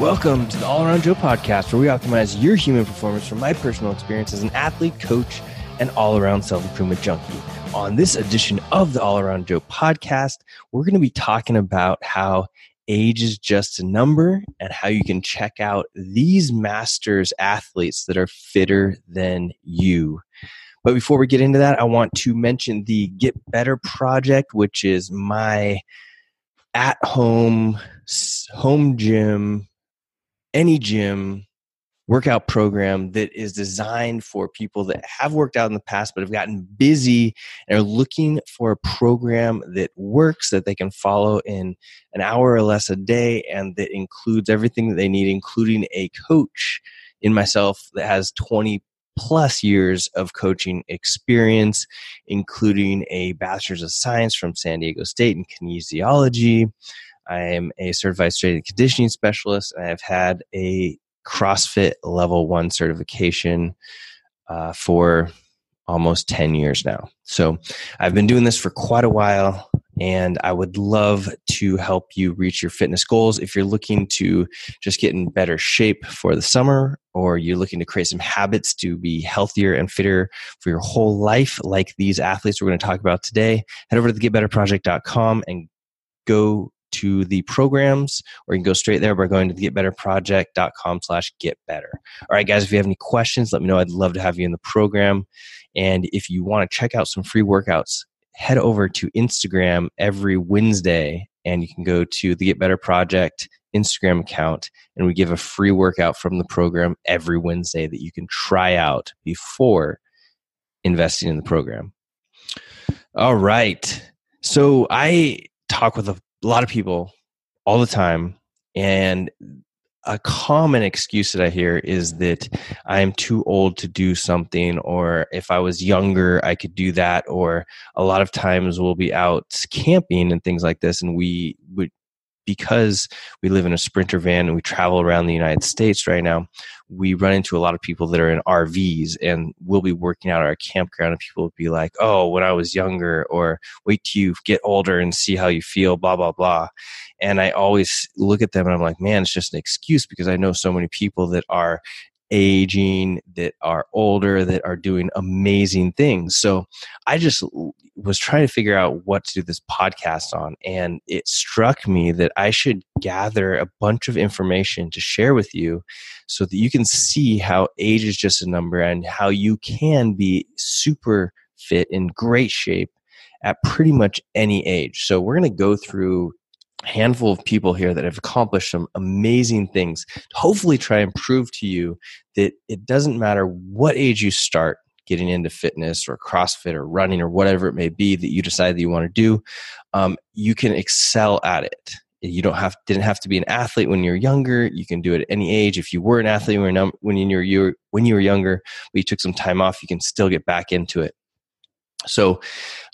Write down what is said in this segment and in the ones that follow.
Welcome to the All Around Joe podcast, where we optimize your human performance from my personal experience as an athlete, coach, and all around self improvement junkie. On this edition of the All Around Joe podcast, we're going to be talking about how age is just a number and how you can check out these masters athletes that are fitter than you. But before we get into that, I want to mention the Get Better Project, which is my at home home gym any gym workout program that is designed for people that have worked out in the past but have gotten busy and are looking for a program that works that they can follow in an hour or less a day and that includes everything that they need including a coach in myself that has 20 plus years of coaching experience including a bachelor's of science from san diego state in kinesiology I am a certified strength and conditioning specialist. and I have had a CrossFit level one certification uh, for almost 10 years now. So I've been doing this for quite a while and I would love to help you reach your fitness goals. If you're looking to just get in better shape for the summer or you're looking to create some habits to be healthier and fitter for your whole life, like these athletes we're going to talk about today, head over to the getbetterproject.com and go to the programs, or you can go straight there by going to the getbetterproject.com slash get better. All right, guys, if you have any questions, let me know. I'd love to have you in the program. And if you want to check out some free workouts, head over to Instagram every Wednesday and you can go to the Get Better Project Instagram account and we give a free workout from the program every Wednesday that you can try out before investing in the program. All right. So I talk with a a lot of people all the time and a common excuse that I hear is that I'm too old to do something, or if I was younger, I could do that. Or a lot of times we'll be out camping and things like this, and we would because we live in a sprinter van and we travel around the United States right now, we run into a lot of people that are in RVs and we'll be working out at our campground and people will be like, oh, when I was younger, or wait till you get older and see how you feel, blah, blah, blah. And I always look at them and I'm like, man, it's just an excuse because I know so many people that are aging, that are older, that are doing amazing things. So I just was trying to figure out what to do this podcast on. And it struck me that I should gather a bunch of information to share with you so that you can see how age is just a number and how you can be super fit in great shape at pretty much any age. So we're going to go through handful of people here that have accomplished some amazing things hopefully try and prove to you that it doesn't matter what age you start getting into fitness or crossfit or running or whatever it may be that you decide that you want to do um, you can excel at it. You don't have didn't have to be an athlete when you're younger. You can do it at any age. If you were an athlete when, you when you were when you were younger but you took some time off you can still get back into it so,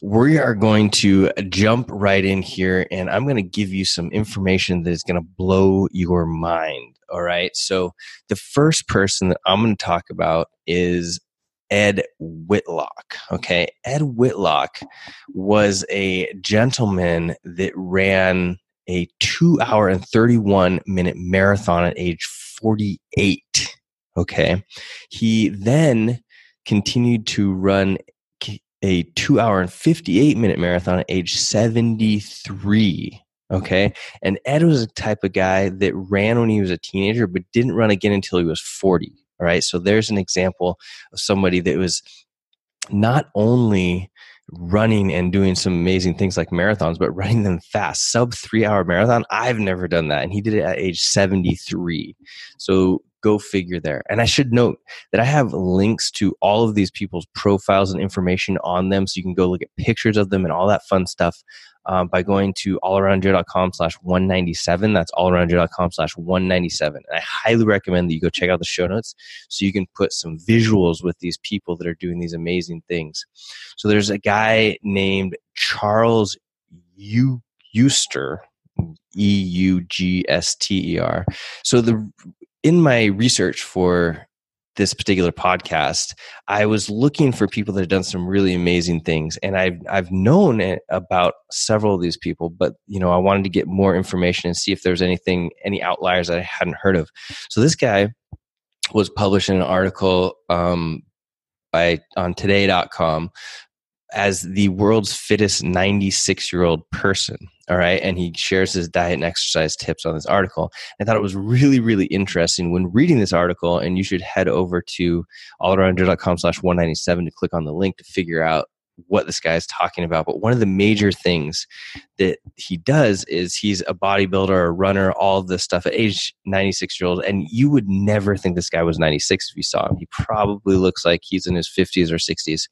we are going to jump right in here, and I'm going to give you some information that is going to blow your mind. All right. So, the first person that I'm going to talk about is Ed Whitlock. Okay. Ed Whitlock was a gentleman that ran a two hour and 31 minute marathon at age 48. Okay. He then continued to run a two hour and 58 minute marathon at age 73. Okay. And Ed was the type of guy that ran when he was a teenager, but didn't run again until he was 40. All right. So there's an example of somebody that was not only running and doing some amazing things like marathons, but running them fast, sub three hour marathon. I've never done that. And he did it at age 73. So go figure there. And I should note that I have links to all of these people's profiles and information on them. So you can go look at pictures of them and all that fun stuff um, by going to allaroundjoe.com slash 197. That's allaroundjoe.com slash 197. And I highly recommend that you go check out the show notes so you can put some visuals with these people that are doing these amazing things. So there's a guy named Charles U- Eugster, E U G S T E R. So the in my research for this particular podcast, I was looking for people that have done some really amazing things, and I've I've known about several of these people, but you know I wanted to get more information and see if there's anything any outliers that I hadn't heard of. So this guy was publishing an article um, by on Today.com as the world's fittest 96 year old person. All right. And he shares his diet and exercise tips on this article. I thought it was really, really interesting when reading this article. And you should head over to allaroundjoe.com slash 197 to click on the link to figure out what this guy is talking about. But one of the major things that he does is he's a bodybuilder, a runner, all this stuff at age 96 year old. And you would never think this guy was 96 if you saw him. He probably looks like he's in his 50s or 60s.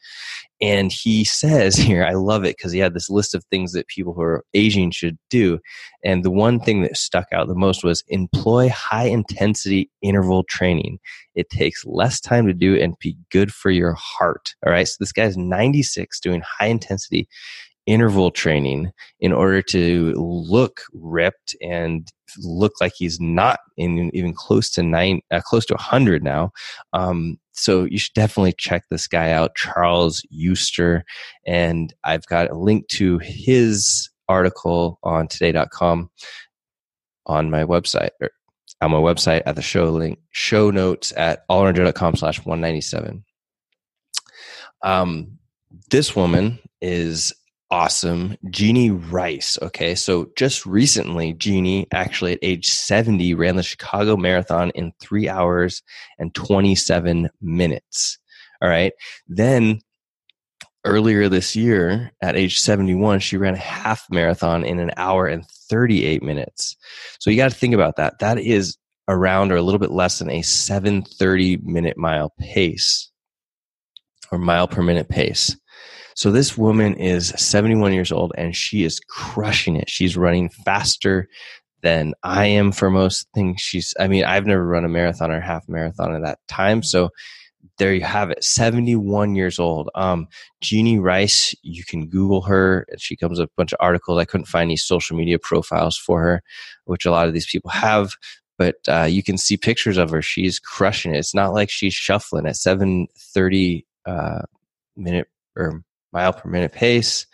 And he says here, I love it because he had this list of things that people who are aging should do. And the one thing that stuck out the most was employ high intensity interval training. It takes less time to do and be good for your heart. All right. So this guy's 96 doing high intensity interval training in order to look ripped and look like he's not in, even close to nine, uh, close to 100 now. Um, so you should definitely check this guy out, Charles Eugster. And I've got a link to his article on today.com on my website or on my website at the show link, show notes at allaroundjoe.com slash 197. Um, this woman is awesome. Jeannie Rice. Okay. So just recently, Jeannie actually at age 70 ran the Chicago Marathon in three hours and 27 minutes. All right. Then earlier this year at age 71, she ran a half marathon in an hour and 38 minutes. So you got to think about that. That is around or a little bit less than a 730 minute mile pace or mile per minute pace. So this woman is 71 years old and she is crushing it. She's running faster than I am for most things. She's, I mean, I've never run a marathon or half marathon at that time. So there you have it 71 years old um, jeannie rice you can google her and she comes up a bunch of articles i couldn't find any social media profiles for her which a lot of these people have but uh, you can see pictures of her she's crushing it it's not like she's shuffling at 730 uh, minute or mile per minute pace.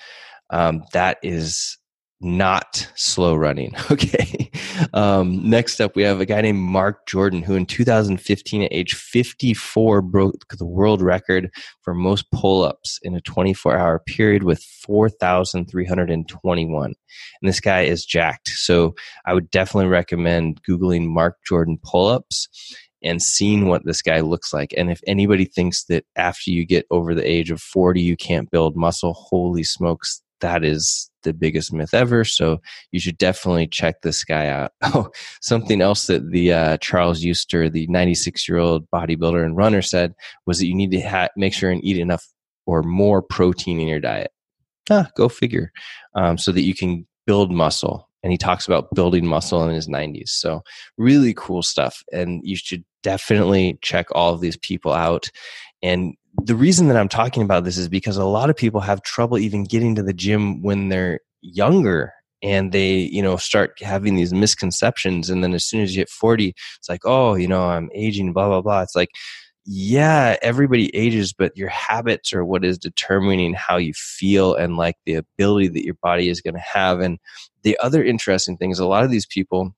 Um, that is not slow running. Okay. Um, next up, we have a guy named Mark Jordan, who in 2015, at age 54, broke the world record for most pull ups in a 24 hour period with 4,321. And this guy is jacked. So I would definitely recommend Googling Mark Jordan pull ups and seeing what this guy looks like. And if anybody thinks that after you get over the age of 40, you can't build muscle, holy smokes, that is the biggest myth ever. So you should definitely check this guy out. Oh, something else that the uh, Charles Eugster, the 96 year old bodybuilder and runner, said was that you need to ha- make sure and eat enough or more protein in your diet. Ah, go figure. Um, so that you can build muscle. And he talks about building muscle in his 90s. So, really cool stuff. And you should definitely check all of these people out. And the reason that I'm talking about this is because a lot of people have trouble even getting to the gym when they're younger and they you know start having these misconceptions and then as soon as you hit 40 it's like oh you know i'm aging blah blah blah it's like yeah everybody ages but your habits are what is determining how you feel and like the ability that your body is going to have and the other interesting thing is a lot of these people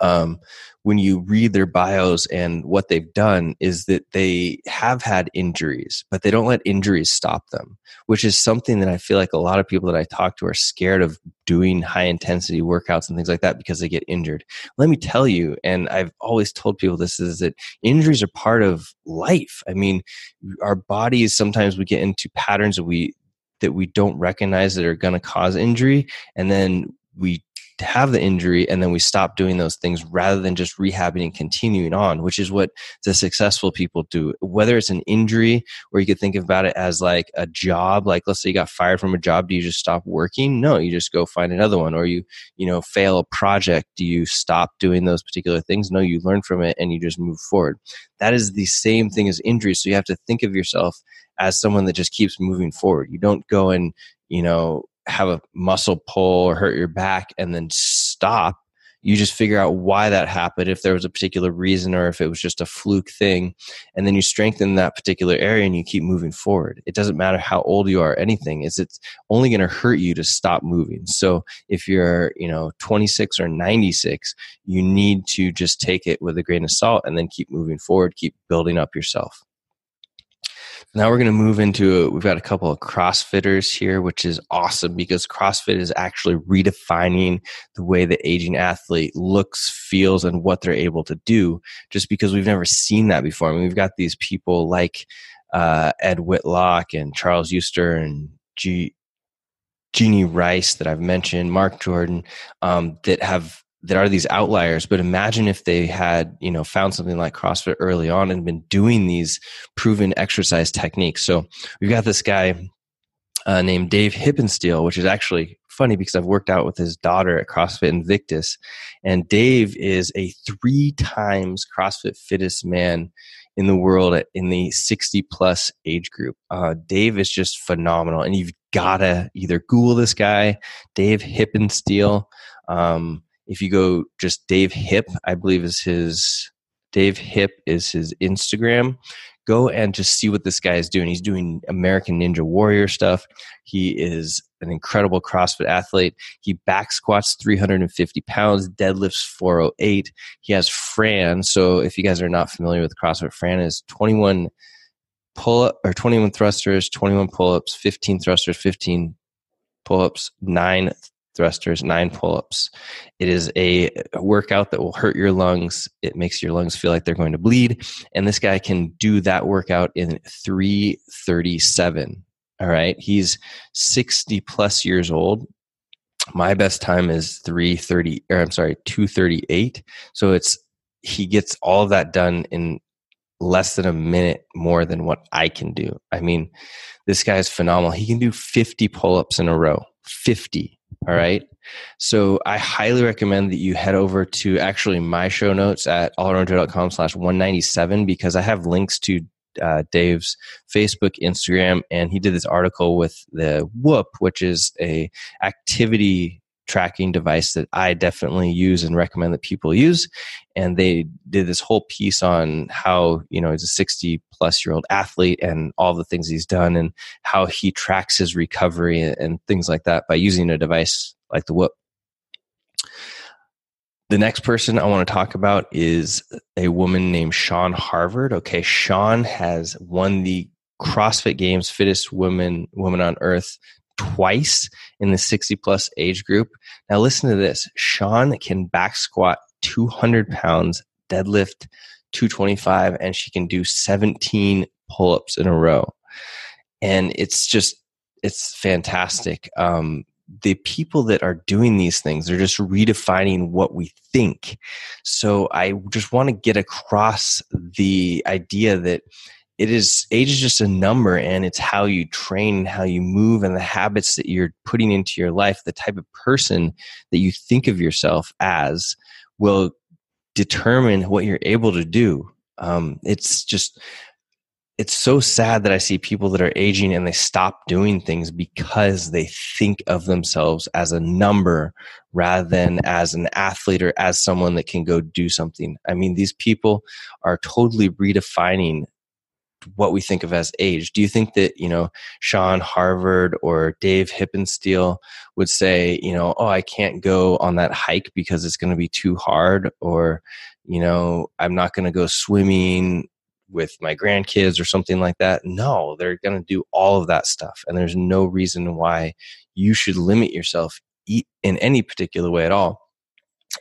um, when you read their bios and what they've done is that they have had injuries, but they don't let injuries stop them, which is something that I feel like a lot of people that I talk to are scared of doing high intensity workouts and things like that because they get injured. Let me tell you, and I've always told people this is that injuries are part of life. I mean, our bodies sometimes we get into patterns that we that we don't recognize that are going to cause injury and then we have the injury and then we stop doing those things rather than just rehabbing and continuing on, which is what the successful people do. Whether it's an injury or you could think about it as like a job, like let's say you got fired from a job, do you just stop working? No, you just go find another one. Or you, you know, fail a project, do you stop doing those particular things? No, you learn from it and you just move forward. That is the same thing as injury. So you have to think of yourself as someone that just keeps moving forward. You don't go and, you know, have a muscle pull or hurt your back and then stop you just figure out why that happened if there was a particular reason or if it was just a fluke thing and then you strengthen that particular area and you keep moving forward. It doesn't matter how old you are anything is it's only going to hurt you to stop moving. So if you're you know 26 or 96 you need to just take it with a grain of salt and then keep moving forward keep building up yourself now we're going to move into we've got a couple of CrossFitters here, which is awesome because CrossFit is actually redefining the way the aging athlete looks, feels, and what they're able to do. Just because we've never seen that before. I mean, we've got these people like uh, Ed Whitlock and Charles Eugster and G. Jeannie Rice that I've mentioned, Mark Jordan, um, that have that are these outliers but imagine if they had you know found something like crossfit early on and been doing these proven exercise techniques. So we've got this guy uh, named dave hippensteel which is actually funny because i've worked out with his daughter at crossfit invictus. And dave is a three times crossfit fittest man in the world in the 60 plus age group. Uh, dave is just phenomenal. And you've gotta either google this guy dave hippensteel. Um, if you go just Dave Hip, I believe is his Dave Hip is his Instagram. Go and just see what this guy is doing. He's doing American Ninja Warrior stuff. He is an incredible CrossFit athlete. He back squats 350 pounds, deadlifts 408. He has Fran. So if you guys are not familiar with CrossFit, Fran is 21 pull up or 21 thrusters, 21 pull ups, 15 thrusters, 15 pull ups, nine thrusters, nine pull ups. It is a workout that will hurt your lungs. It makes your lungs feel like they're going to bleed. And this guy can do that workout in 337. All right. He's 60 plus years old. My best time is 330, or I'm sorry, 238. So it's, he gets all of that done in less than a minute more than what I can do. I mean, this guy is phenomenal. He can do 50 pull ups in a row. 50 all right. So I highly recommend that you head over to actually my show notes at allaroundjoe.com slash 197 because I have links to uh, Dave's Facebook, Instagram, and he did this article with the Whoop, which is a activity tracking device that I definitely use and recommend that people use. And they did this whole piece on how, you know, he's a 60 plus year old athlete and all the things he's done and how he tracks his recovery and things like that by using a device like the Whoop. The next person I want to talk about is a woman named Sean Harvard. Okay, Sean has won the CrossFit Games fittest woman woman on earth twice in the 60 plus age group. Now, listen to this Sean can back squat 200 pounds, deadlift 225, and she can do 17 pull ups in a row. And it's just, it's fantastic. Um, the people that are doing these things they're just redefining what we think so i just want to get across the idea that it is age is just a number and it's how you train how you move and the habits that you're putting into your life the type of person that you think of yourself as will determine what you're able to do. Um, it's just it's so sad that i see people that are aging and they stop doing things because they think of themselves as a number rather than as an athlete or as someone that can go do something. I mean these people are totally redefining what we think of as age. Do you think that, you know, Sean Harvard or Dave Hippensteel would say, you know, oh, I can't go on that hike because it's going to be too hard or, you know, I'm not going to go swimming with my grandkids or something like that. No, they're going to do all of that stuff. And there's no reason why you should limit yourself in any particular way at all.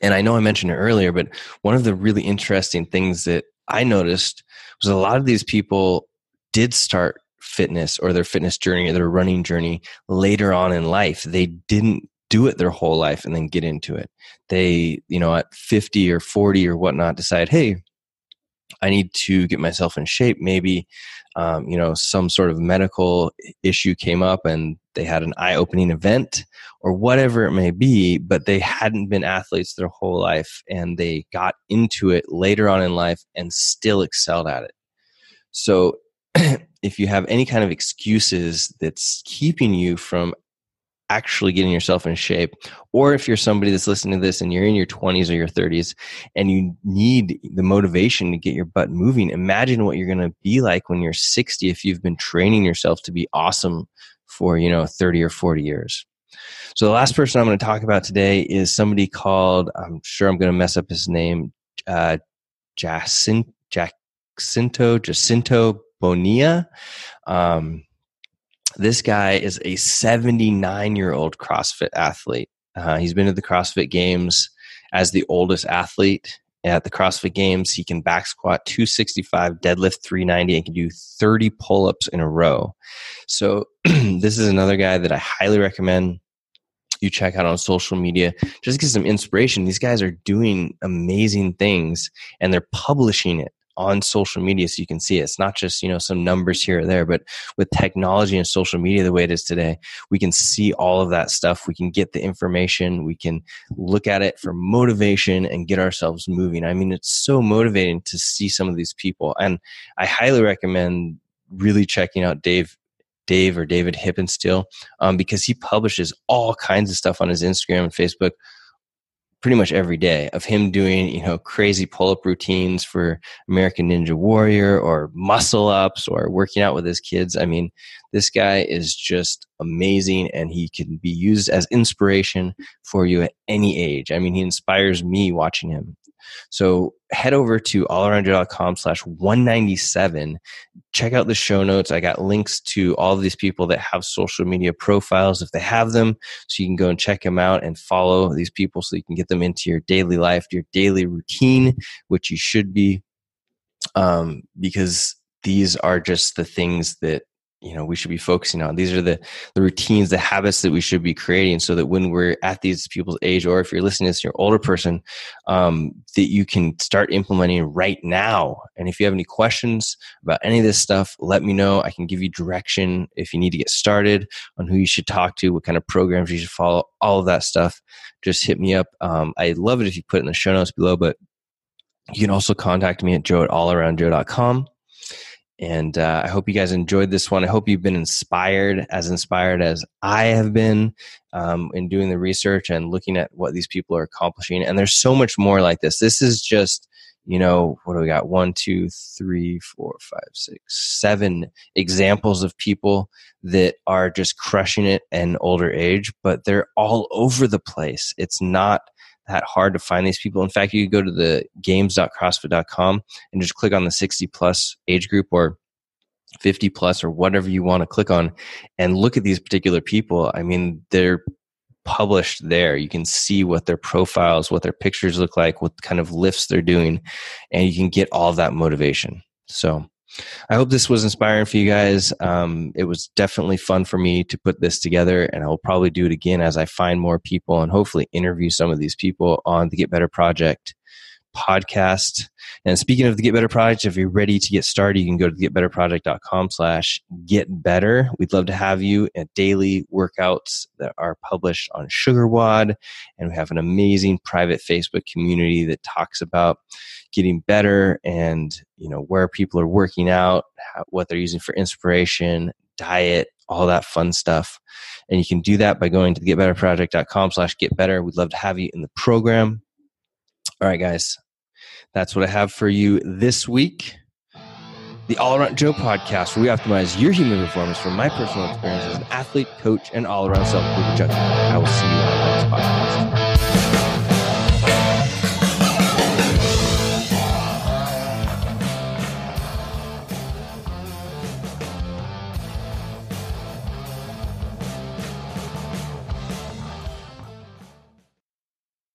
And I know I mentioned it earlier, but one of the really interesting things that I noticed was a lot of these people did start fitness or their fitness journey or their running journey later on in life. They didn't do it their whole life and then get into it. They, you know, at 50 or 40 or whatnot, decide, hey, I need to get myself in shape. Maybe, um, you know, some sort of medical issue came up and they had an eye opening event or whatever it may be, but they hadn't been athletes their whole life and they got into it later on in life and still excelled at it. So if you have any kind of excuses that's keeping you from actually getting yourself in shape. Or if you're somebody that's listening to this and you're in your 20s or your 30s and you need the motivation to get your butt moving, imagine what you're going to be like when you're 60 if you've been training yourself to be awesome for, you know, 30 or 40 years. So the last person I'm going to talk about today is somebody called, I'm sure I'm going to mess up his name, uh, Jacinto, Jacinto, Jacinto Bonilla. Um, this guy is a 79 year old CrossFit athlete. Uh, he's been to the CrossFit Games as the oldest athlete at the CrossFit Games. He can back squat 265, deadlift 390, and can do 30 pull ups in a row. So, this is another guy that I highly recommend you check out on social media. Just get some inspiration. These guys are doing amazing things and they're publishing it on social media so you can see it. It's not just, you know, some numbers here or there, but with technology and social media the way it is today, we can see all of that stuff. We can get the information, we can look at it for motivation and get ourselves moving. I mean, it's so motivating to see some of these people. And I highly recommend really checking out Dave Dave or David Hippensteel um, because he publishes all kinds of stuff on his Instagram and Facebook pretty much every day of him doing you know crazy pull-up routines for american ninja warrior or muscle ups or working out with his kids. I mean this guy is just amazing and he can be used as inspiration for you at any age. I mean he inspires me watching him so head over to allaroundjoe.com slash 197. Check out the show notes. I got links to all of these people that have social media profiles if they have them. So you can go and check them out and follow these people so you can get them into your daily life, your daily routine, which you should be. Um, because these are just the things that you know we should be focusing on. These are the the routines the habits that we should be creating so that when we're at these people's age or if you're listening to your older person um, that you can start implementing right now. And if you have any questions about any of this stuff let me know. I can give you direction if you need to get started on who you should talk to what kind of programs you should follow all of that stuff. Just hit me up. Um, i'd love it if you put it in the show notes below but you can also contact me at joe at allaroundjoe.com and uh, I hope you guys enjoyed this one. I hope you've been inspired, as inspired as I have been um, in doing the research and looking at what these people are accomplishing. And there's so much more like this. This is just, you know, what do we got? One, two, three, four, five, six, seven examples of people that are just crushing it in older age, but they're all over the place. It's not that hard to find these people. In fact, you go to the games.crossfit.com and just click on the 60 plus age group or 50 plus or whatever you want to click on and look at these particular people. I mean, they're published there. You can see what their profiles, what their pictures look like, what kind of lifts they're doing, and you can get all that motivation. So, I hope this was inspiring for you guys. Um, it was definitely fun for me to put this together, and I will probably do it again as I find more people and hopefully interview some of these people on the Get Better Project podcast. And speaking of the Get Better Project, if you're ready to get started, you can go to getbetterproject.com slash get better. We'd love to have you at daily workouts that are published on SugarWOD. And we have an amazing private Facebook community that talks about getting better and, you know, where people are working out, how, what they're using for inspiration, diet, all that fun stuff. And you can do that by going to getbetterproject.com slash get better. We'd love to have you in the program. All right, guys, that's what I have for you this week. The All Around Joe podcast, where we optimize your human performance from my personal experience as an athlete, coach, and all around self improvement junkie. I will see you on the next podcast.